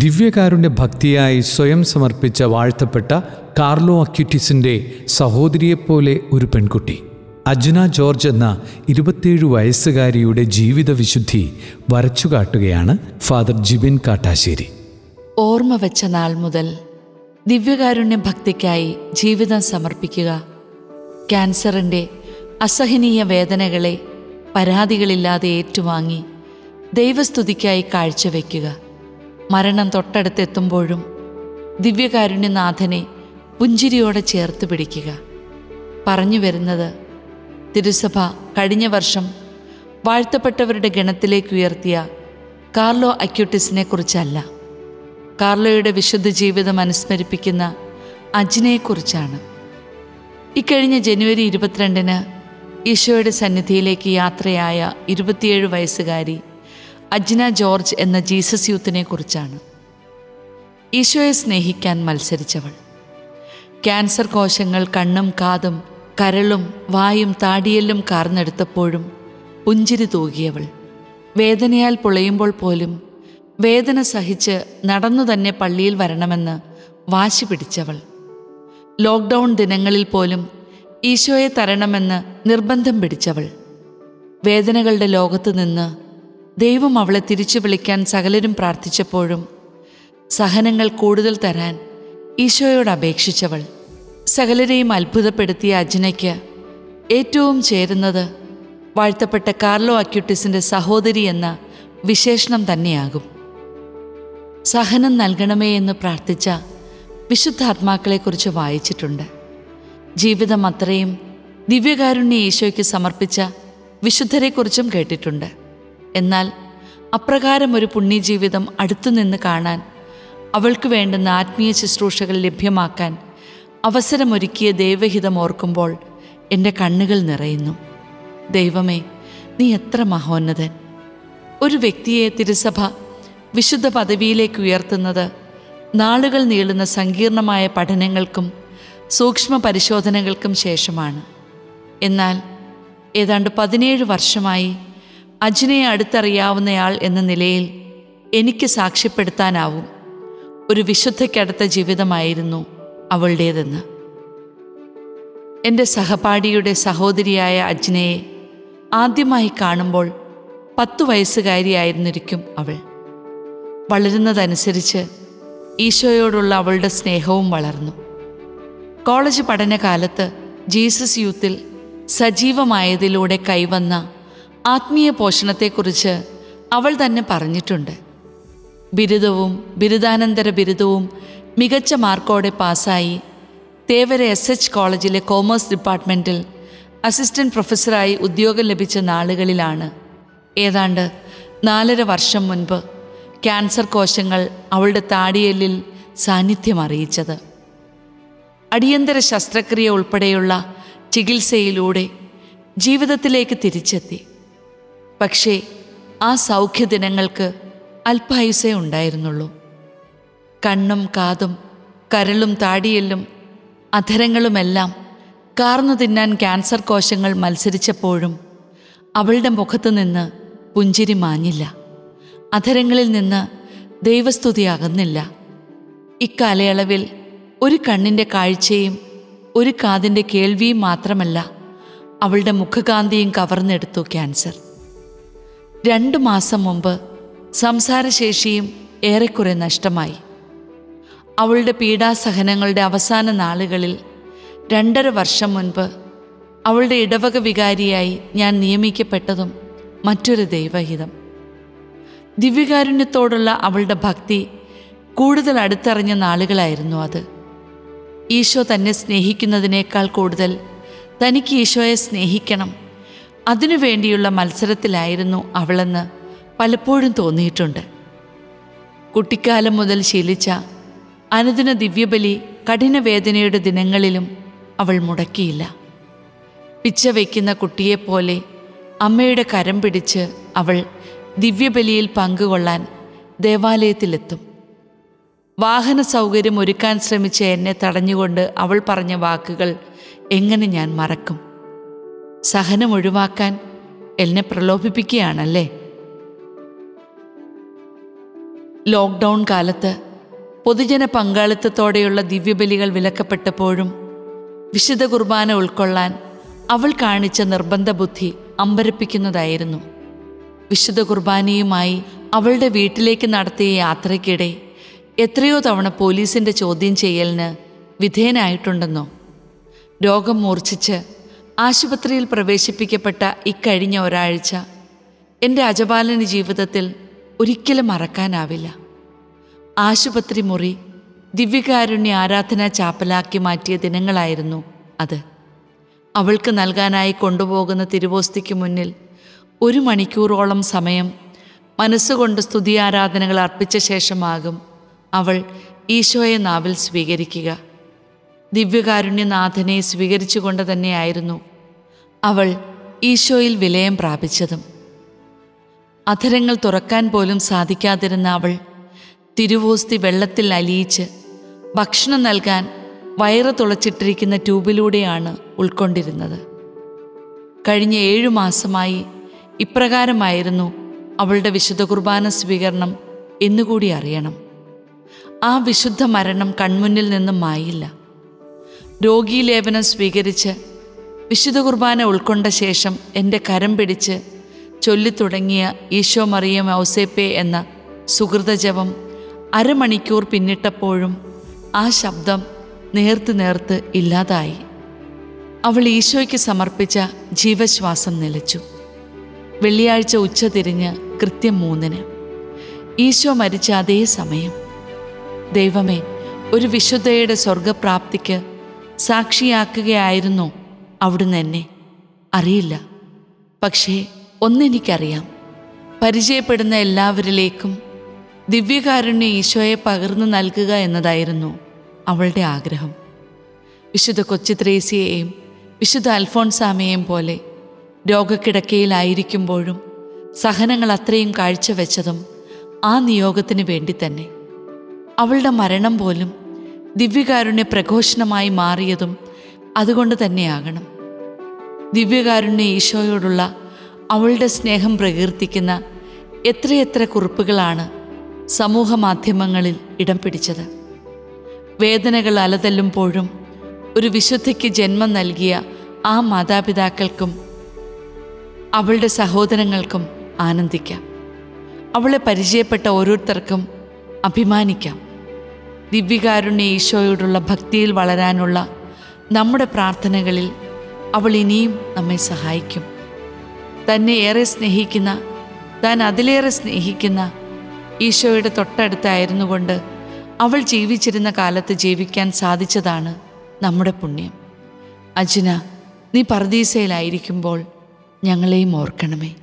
ദിവ്യകാരുണ്യ ഭക്തിയായി സ്വയം സമർപ്പിച്ച വാഴ്ത്തപ്പെട്ട കാർലോ അക്യുറ്റിസിന്റെ സഹോദരിയെപ്പോലെ ഒരു പെൺകുട്ടി. അജ്ന ജോർജ് എന്ന ഇരുപത്തിയേഴ് വയസ്സുകാരിയുടെ ജീവിത വിശുദ്ധി വരച്ചു കാട്ടുകയാണ് ഫാദർ ജിബിൻ കാട്ടാശ്ശേരി. ഓർമ്മ വെച്ച നാൾ മുതൽ ദിവ്യകാരുണ്യ ഭക്തിക്കായി ജീവിതം സമർപ്പിക്കുക. ക്യാൻസറിന്റെ അസഹനീയ വേദനകളെ പരാതികളില്ലാതെ ഏറ്റുവാങ്ങി ദൈവസ്തുതിക്കായി കാഴ്ചവെക്കുക. മരണം തൊട്ടടുത്തെത്തുമ്പോഴും ദിവ്യകാരുണ്യനാഥനെ പുഞ്ചിരിയോടെ ചേർത്ത് പിടിക്കുക. പറഞ്ഞു വരുന്നത് തിരുസഭ കഴിഞ്ഞ വർഷം വാഴ്ത്തപ്പെട്ടവരുടെ ഗണത്തിലേക്ക് ഉയർത്തിയ കാർലോ അക്യൂട്ടിസിനെ കുറിച്ചല്ല. കാർലോയുടെ വിശുദ്ധ ജീവിതം അനുസ്മരിപ്പിക്കുന്ന അജിനെക്കുറിച്ചാണ്. ഇക്കഴിഞ്ഞ ജനുവരി ഇരുപത്തിരണ്ടിന് ഈശോയുടെ സന്നിധിയിലേക്ക് യാത്രയായ ഇരുപത്തിയേഴ് വയസ്സുകാരി അജ്ന ജോർജ് എന്ന ജീസസ് യൂത്തിനെ കുറിച്ചാണ്. ഈശോയെ സ്നേഹിക്കാൻ മത്സരിച്ചവൾ. ക്യാൻസർ കോശങ്ങൾ കണ്ണും കാതും കരളും വായും താടിയെല്ലും കാർന്നെടുത്തപ്പോഴും പുഞ്ചിരി തൂകിയവൾ. വേദനയാൽ പൊളയുമ്പോൾ പോലും വേദന സഹിച്ച് നടന്നു തന്നെ പള്ളിയിൽ വരണമെന്ന് വാശി പിടിച്ചവൾ. ലോക്ക്ഡൗൺ ദിനങ്ങളിൽ പോലും ഈശോയെ തരണമെന്ന് നിർബന്ധം പിടിച്ചവൾ. വേദനകളുടെ ലോകത്ത് നിന്ന് ദൈവം അവളെ തിരിച്ചു വിളിക്കാൻ സകലരും പ്രാർത്ഥിച്ചപ്പോഴും സഹനങ്ങൾ കൂടുതൽ തരാൻ ഈശോയോട് അപേക്ഷിച്ചവൾ. സകലരെയും അത്ഭുതപ്പെടുത്തിയ അജ്നയ്ക്ക് ഏറ്റവും ചേരുന്നത് വാഴ്ത്തപ്പെട്ട കാർലോ അക്യൂട്ടിസിന്റെ സഹോദരി എന്ന വിശേഷണം തന്നെയാകും. സഹനം നൽകണമേ എന്ന് പ്രാർത്ഥിച്ച വിശുദ്ധാത്മാക്കളെക്കുറിച്ച് വായിച്ചിട്ടുണ്ട്. ജീവിതം അത്രയും ദിവ്യകാരുണ്യ ഈശോയ്ക്ക് സമർപ്പിച്ച വിശുദ്ധരെക്കുറിച്ചും കേട്ടിട്ടുണ്ട്. എന്നാൽ അപ്രകാരം ഒരു പുണ്യജീവിതം അടുത്തുനിന്ന് കാണാൻ അവൾക്ക് വേണ്ടുന്ന ആത്മീയ ശുശ്രൂഷകൾ ലഭ്യമാക്കാൻ അവസരമൊരുക്കിയ ദൈവഹിതം ഓർക്കുമ്പോൾ എന്റെ കണ്ണുകൾ നിറയുന്നു. ദൈവമേ നീ എത്ര മഹോന്നതൻ. ഒരു വ്യക്തിയെ തിരുസഭ വിശുദ്ധ പദവിയിലേക്ക് ഉയർത്തുന്നത് നാളുകൾ നീളുന്ന സങ്കീർണമായ പഠനങ്ങൾക്കും സൂക്ഷ്മ പരിശോധനകൾക്കും ശേഷമാണ്. എന്നാൽ ഏതാണ്ട് പതിനേഴ് വർഷമായി അജ്നയെ അടുത്തറിയാവുന്നയാൾ എന്ന നിലയിൽ എനിക്ക് സാക്ഷ്യപ്പെടുത്താനാവും. ഒരു വിശുദ്ധയ്ക്കടുത്ത ജീവിതമായിരുന്നു അവളുടേതെന്ന്. എന്റെ സഹപാഠിയുടെ സഹോദരിയായ അജ്നയെ ആദ്യമായി കാണുമ്പോൾ പത്തു വയസ്സുകാരിയായിരുന്നിരിക്കും അവൾ. വളരുന്നതനുസരിച്ച് ഈശോയോടുള്ള അവളുടെ സ്നേഹവും വളർന്നു. കോളേജ് പഠനകാലത്ത് ജീസസ് യൂത്തിൽ സജീവമായതിലൂടെ കൈവന്ന ആത്മീയ പോഷണത്തെക്കുറിച്ച് അവൾ തന്നെ പറഞ്ഞിട്ടുണ്ട്. ബിരുദവും ബിരുദാനന്തര ബിരുദവും മികച്ച മാർക്കോടെ പാസ്സായി തേവര എസ് എച്ച് കോളേജിലെ കോമേഴ്സ് ഡിപ്പാർട്ട്മെന്റിൽ അസിസ്റ്റന്റ് പ്രൊഫസറായി ഉദ്യോഗം ലഭിച്ച നാളുകളിലാണ്. ഏതാണ്ട് നാലര വർഷം മുൻപ് ക്യാൻസർ കോശങ്ങൾ അവളുടെ താടിയലിൽ സാന്നിധ്യം അറിയിച്ചത്. അടിയന്തര ശസ്ത്രക്രിയ ഉൾപ്പെടെയുള്ള ചികിത്സയിലൂടെ ജീവിതത്തിലേക്ക് തിരിച്ചെത്തി. പക്ഷേ ആ സൗഖ്യദിനങ്ങൾക്ക് അല്പായുസേ ഉണ്ടായിരുന്നുള്ളൂ. കണ്ണും കാതും കരളും താടിയെല്ലും അധരങ്ങളുമെല്ലാം കാർന്നു തിന്നാൻ ക്യാൻസർ കോശങ്ങൾ മത്സരിച്ചപ്പോഴും അവളുടെ മുഖത്തു നിന്ന് പുഞ്ചിരി മാഞ്ഞില്ല. അധരങ്ങളിൽ നിന്ന് ദൈവസ്തുതി അകന്നില്ല ഇക്കാലയളവിൽ ഒരു കണ്ണിന്റെ കാഴ്ചയും ഒരു കാതിന്റെ കേൾവിയും മാത്രമല്ല അവളുടെ മുഖകാന്തിയും കവർന്നെടുത്തു ക്യാൻസർ. രണ്ടു മാസം മുമ്പ് സംസാരശേഷിയും ഏറെക്കുറെ നഷ്ടമായി. അവളുടെ പീഡാസഹനങ്ങളുടെ അവസാന നാളുകളിൽ രണ്ടര വർഷം മുൻപ് അവളുടെ ഇടവക വികാരിയായി ഞാൻ നിയമിക്കപ്പെട്ടതും മറ്റൊരു ദൈവഹിതം. ദിവ്യകാരുണ്യത്തോടുള്ള അവളുടെ ഭക്തി കൂടുതൽ അടുത്തറിഞ്ഞ നാളുകളായിരുന്നു അത്. ഈശോ തന്നെ സ്നേഹിക്കുന്നതിനേക്കാൾ കൂടുതൽ തനിക്ക് ഈശോയെ സ്നേഹിക്കണം അതിനു വേണ്ടിയുള്ള മത്സരത്തിലായിരുന്നു അവളെന്ന് പലപ്പോഴും തോന്നിയിട്ടുണ്ട്. കുട്ടിക്കാലം മുതൽ ശീലിച്ച അനുദിന ദിവ്യബലി കഠിനവേദനയുടെ ദിനങ്ങളിലും അവൾ മുടക്കിയില്ല. പിച്ച വയ്ക്കുന്ന കുട്ടിയെപ്പോലെ അമ്മയുടെ കരം പിടിച്ച് അവൾ ദിവ്യബലിയിൽ പങ്കുകൊള്ളാൻ ദേവാലയത്തിലെത്തും. വാഹന സൗകര്യം ഒരുക്കാൻ ശ്രമിച്ച എന്നെ തടഞ്ഞുകൊണ്ട് അവൾ പറഞ്ഞ വാക്കുകൾ എങ്ങനെ ഞാൻ മറക്കും? സഹനം ഒഴിവാക്കാൻ എന്നെ പ്രലോഭിപ്പിക്കുകയാണല്ലേ? ലോക്ക്ഡൗൺ കാലത്ത് പൊതുജന പങ്കാളിത്തത്തോടെയുള്ള ദിവ്യബലികൾ വിലക്കപ്പെട്ടപ്പോഴും വിശുദ്ധ കുർബാന ഉൾക്കൊള്ളാൻ അവൾ കാണിച്ച നിർബന്ധ ബുദ്ധി അമ്പരപ്പിക്കുന്നതായിരുന്നു. വിശുദ്ധ കുർബാനയുമായി അവളുടെ വീട്ടിലേക്ക് നടത്തിയ യാത്രയ്ക്കിടെ എത്രയോ തവണ പോലീസിന്റെ ചോദ്യം ചെയ്യലിന് വിധേയനായിട്ടുണ്ടെന്നോ? രോഗം മൂർച്ഛിച്ച് ആശുപത്രിയിൽ പ്രവേശിപ്പിക്കപ്പെട്ട ഇക്കഴിഞ്ഞ ഒരാഴ്ച എന്റെ അജപാലന ജീവിതത്തിൽ ഒരിക്കലും മറക്കാനാവില്ല. ആശുപത്രി മുറി ദിവ്യകാരുണ്യ ആരാധന ചാപ്പലാക്കി മാറ്റിയ ദിനങ്ങളായിരുന്നു അത്. അവൾക്ക് നൽകാനായി കൊണ്ടുപോകുന്ന തിരുവോസ്തിക്ക് മുന്നിൽ ഒരു മണിക്കൂറോളം സമയം മനസ്സുകൊണ്ട് സ്തുതി ആരാധനകൾ അർപ്പിച്ച ശേഷമാകും അവൾ ഈശോയെ നാവിൽ സ്വീകരിക്കുക. ദിവ്യകാരുണ്യനാഥനെ സ്വീകരിച്ചുകൊണ്ട് തന്നെയായിരുന്നു അവൾ ഈശോയിൽ വിലയം പ്രാപിച്ചതും. അധരങ്ങൾ തുറക്കാൻ പോലും സാധിക്കാതിരുന്ന അവൾ തിരുവോസ്തി വെള്ളത്തിൽ അലിയിച്ച് ഭക്ഷണം നൽകാൻ വയറ് തുളച്ചിട്ടിരിക്കുന്ന ട്യൂബിലൂടെയാണ് ഉൾക്കൊണ്ടിരുന്നത്. കഴിഞ്ഞ ഏഴു മാസമായി ഇപ്രകാരമായിരുന്നു അവളുടെ വിശുദ്ധ കുർബാന സ്വീകരണം എന്നുകൂടി അറിയണം. ആ വിശുദ്ധ മരണം കൺമുന്നിൽ നിന്നും മായില്ല. രോഗീലേപനം സ്വീകരിച്ച് വിശുദ്ധ കുർബാന ഉൾക്കൊണ്ട ശേഷം എന്റെ കരം പിടിച്ച് ചൊല്ലിത്തുടങ്ങിയ ഈശോ മറിയം ഔസേപ്പെ എന്ന സുഹൃതജപം അരമണിക്കൂർ പിന്നിട്ടപ്പോഴും ആ ശബ്ദം നേർത്ത് നേർത്ത് ഇല്ലാതായി. അവൾ ഈശോയ്ക്ക് സമർപ്പിച്ച ജീവശ്വാസം നിലച്ചു. വെള്ളിയാഴ്ച ഉച്ച തിരിഞ്ഞ് കൃത്യം മൂന്നിന്. ഈശോ മരിച്ച അതേ സമയം. ദൈവമേ ഒരു വിശുദ്ധയുടെ സ്വർഗപ്രാപ്തിക്ക് സാക്ഷിയാക്കുകയായിരുന്നു അവിടുന്ന് എന്നെ അറിയില്ല. പക്ഷേ ഒന്നെനിക്കറിയാം. പരിചയപ്പെടുന്ന എല്ലാവരിലേക്കും ദിവ്യകാരുണ്യ ഈശോയെ പകർന്നു നൽകുക എന്നതായിരുന്നു അവളുടെ ആഗ്രഹം. വിശുദ്ധ കൊച്ചു വിശുദ്ധ അൽഫോൺസാമയെയും പോലെ രോഗക്കിടക്കയിലായിരിക്കുമ്പോഴും സഹനങ്ങൾ അത്രയും കാഴ്ചവെച്ചതും ആ നിയോഗത്തിന് വേണ്ടി തന്നെ. അവളുടെ മരണം പോലും ദിവ്യകാരുണ്യ പ്രഘോഷണമായി മാറിയതും അതുകൊണ്ട് തന്നെയാകണം. ദിവ്യകാരുണ്യ ഈശോയോടുള്ള അവളുടെ സ്നേഹം പ്രകീർത്തിക്കുന്ന എത്രയെത്ര കുറിപ്പുകളാണ് സമൂഹ മാധ്യമങ്ങളിൽ ഇടം പിടിച്ചത്. വേദനകൾ അലതല്ലുമ്പോഴും ഒരു വിശുദ്ധിക്ക് ജന്മം നൽകിയ ആ മാതാപിതാക്കൾക്കും അവളുടെ സഹോദരങ്ങൾക്കും ആനന്ദിക്കാം. അവളെ പരിചയപ്പെട്ട ഓരോരുത്തർക്കും അഭിമാനിക്കാം. ദിവ്യകാരുണ്യ ഈശോയോടുള്ള ഭക്തിയിൽ വളരാനുള്ള നമ്മുടെ പ്രാർത്ഥനകളിൽ അവൾ ഇനിയും നമ്മെ സഹായിക്കും. തന്നെ ഏറെ സ്നേഹിക്കുന്ന താൻ അതിലേറെ സ്നേഹിക്കുന്ന ഈശോയുടെ തൊട്ടടുത്തായിരുന്നു കൊണ്ട് അവൾ ജീവിച്ചിരുന്ന കാലത്ത് ജീവിക്കാൻ സാധിച്ചതാണ് നമ്മുടെ പുണ്യം. അജ്ന നീ പർദീസയിലായിരിക്കുമ്പോൾ ഞങ്ങളെയും ഓർക്കണമേ.